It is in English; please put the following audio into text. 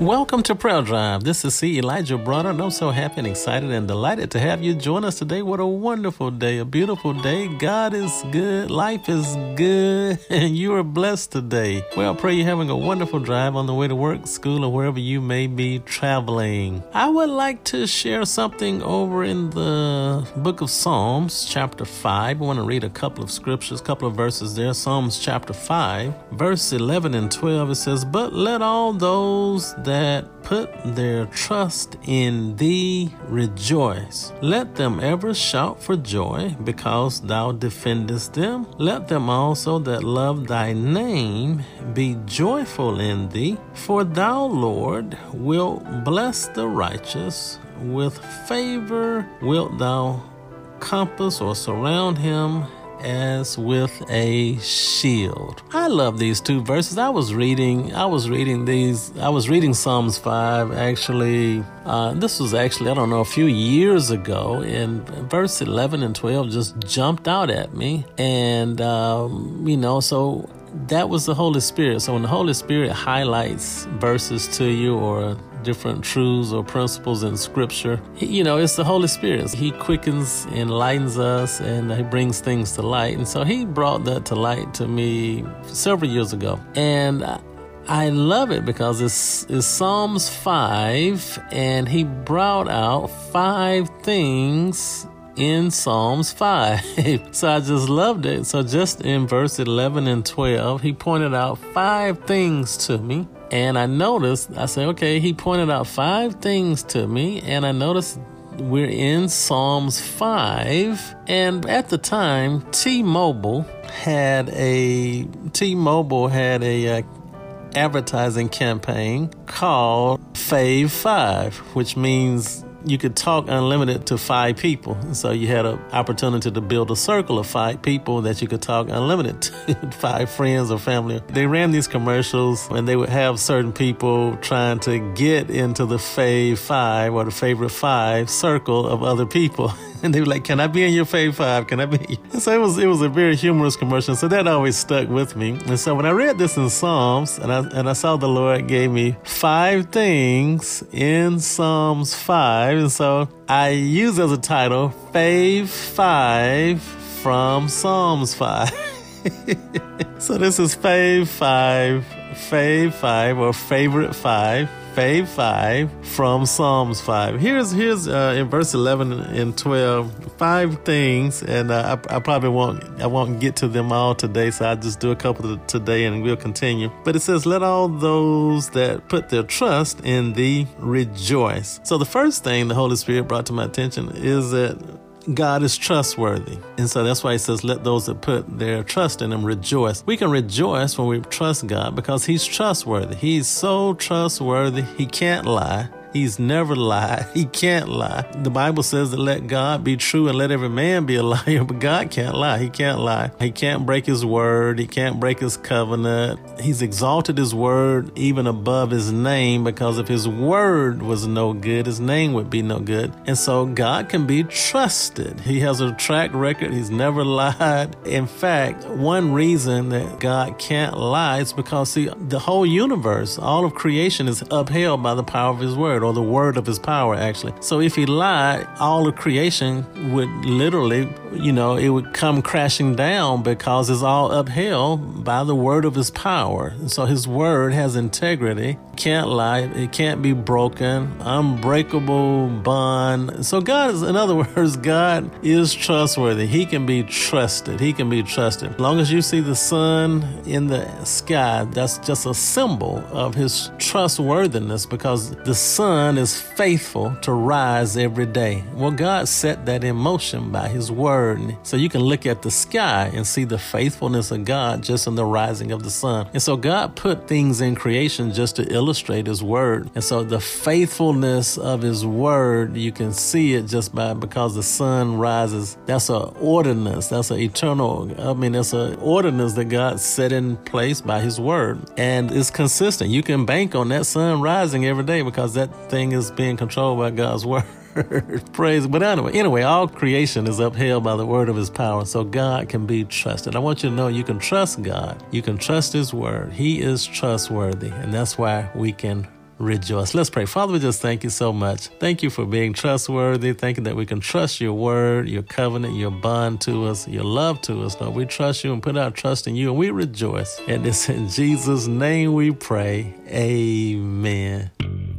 Welcome to Prayer Drive. This is C. Elijah Bronner, and I'm so happy and excited and delighted to have you join us today. What a wonderful day, a beautiful day. God is good, life is good, and you are blessed today. Well, I pray you're having a wonderful drive on the way to work, school, or wherever you may be traveling. I would like to share something over in the book of Psalms, chapter 5. I want to read a couple of scriptures, a couple of verses there. Psalms chapter 5, verse 11 and 12. It says, But let all those that put their trust in thee rejoice. Let them ever shout for joy because thou defendest them. Let them also that love thy name be joyful in thee. For thou, Lord, wilt bless the righteous. With favor wilt thou compass or surround him as with a shield. I love these two verses. I was reading, I was reading these, I was reading Psalms 5 actually. Uh, this was actually, I don't know, a few years ago, and verse 11 and 12 just jumped out at me. And, um, you know, so that was the Holy Spirit. So when the Holy Spirit highlights verses to you or different truths or principles in Scripture. You know, it's the Holy Spirit. He quickens, enlightens us, and He brings things to light. And so He brought that to light to me several years ago. And I love it because it's, it's Psalms 5, and He brought out five things in Psalms 5. so I just loved it. So just in verse 11 and 12, he pointed out five things to me and I noticed, I said, okay, he pointed out five things to me, and I noticed we're in Psalms 5. And at the time, T Mobile had a T Mobile had a uh, advertising campaign called Fave 5, which means you could talk unlimited to five people. So you had an opportunity to build a circle of five people that you could talk unlimited to, five friends or family. They ran these commercials and they would have certain people trying to get into the fave five or the favorite five circle of other people. and they were like, "Can I be in your fave five? Can I be?" And so it was it was a very humorous commercial. So that always stuck with me. And so when I read this in Psalms, and I and I saw the Lord gave me five things in Psalms five, and so I use as a title Fave Five from Psalms five. so this is Fave Five, Fave Five, or Favorite Five Fave 5 from Psalms 5. Here's here's uh, in verse 11 and 12 five things and uh, I, I, probably won't I won't get to them all today so I'll just do a couple today and we'll continue. But it says let all those that put their trust in thee rejoice. So the first thing the Holy Spirit brought to my attention is that God is trustworthy. And so that's why he says, let those that put their trust in him rejoice. We can rejoice when we trust God because he's trustworthy. He's so trustworthy, he can't lie. He's never lied. He can't lie. The Bible says that let God be true and let every man be a liar, but God can't lie. He can't lie. He can't break his word. He can't break his covenant. He's exalted his word even above his name because if his word was no good, his name would be no good. And so God can be trusted. He has a track record. He's never lied. In fact, one reason that God can't lie is because see, the whole universe, all of creation is upheld by the power of his word word or the word of his power, actually. So if he lied, all of creation would literally, you know, it would come crashing down because it's all upheld by the word of his power. So his word has integrity, can't lie, it can't be broken, unbreakable bond. So God is, in other words, God is trustworthy. He can be trusted. He can be trusted. As long as you see the sun in the sky, that's just a symbol of his trustworthiness because the sun sun is faithful to rise every day. Well, God set that in motion by His Word. So you can look at the sky and see the faithfulness of God just in the rising of the sun. And so God put things in creation just to illustrate His Word. And so the faithfulness of His Word, you can see it just by because the sun rises. That's an ordinance. That's an eternal, I mean, that's an ordinance that God set in place by His Word. And it's consistent. You can bank on that sun rising every day because that thing is being controlled by God's word. Praise. But anyway, anyway, all creation is upheld by the word of his power, so God can be trusted. I want you to know you can trust God. You can trust his word. He is trustworthy, and that's why we can rejoice. Let's pray. Father, we just thank you so much. Thank you for being trustworthy. Thank you that we can trust your word, your covenant, your bond to us, your love to us, Lord. We trust you and put our trust in you, and we rejoice. And it's in Jesus' name we pray. Amen.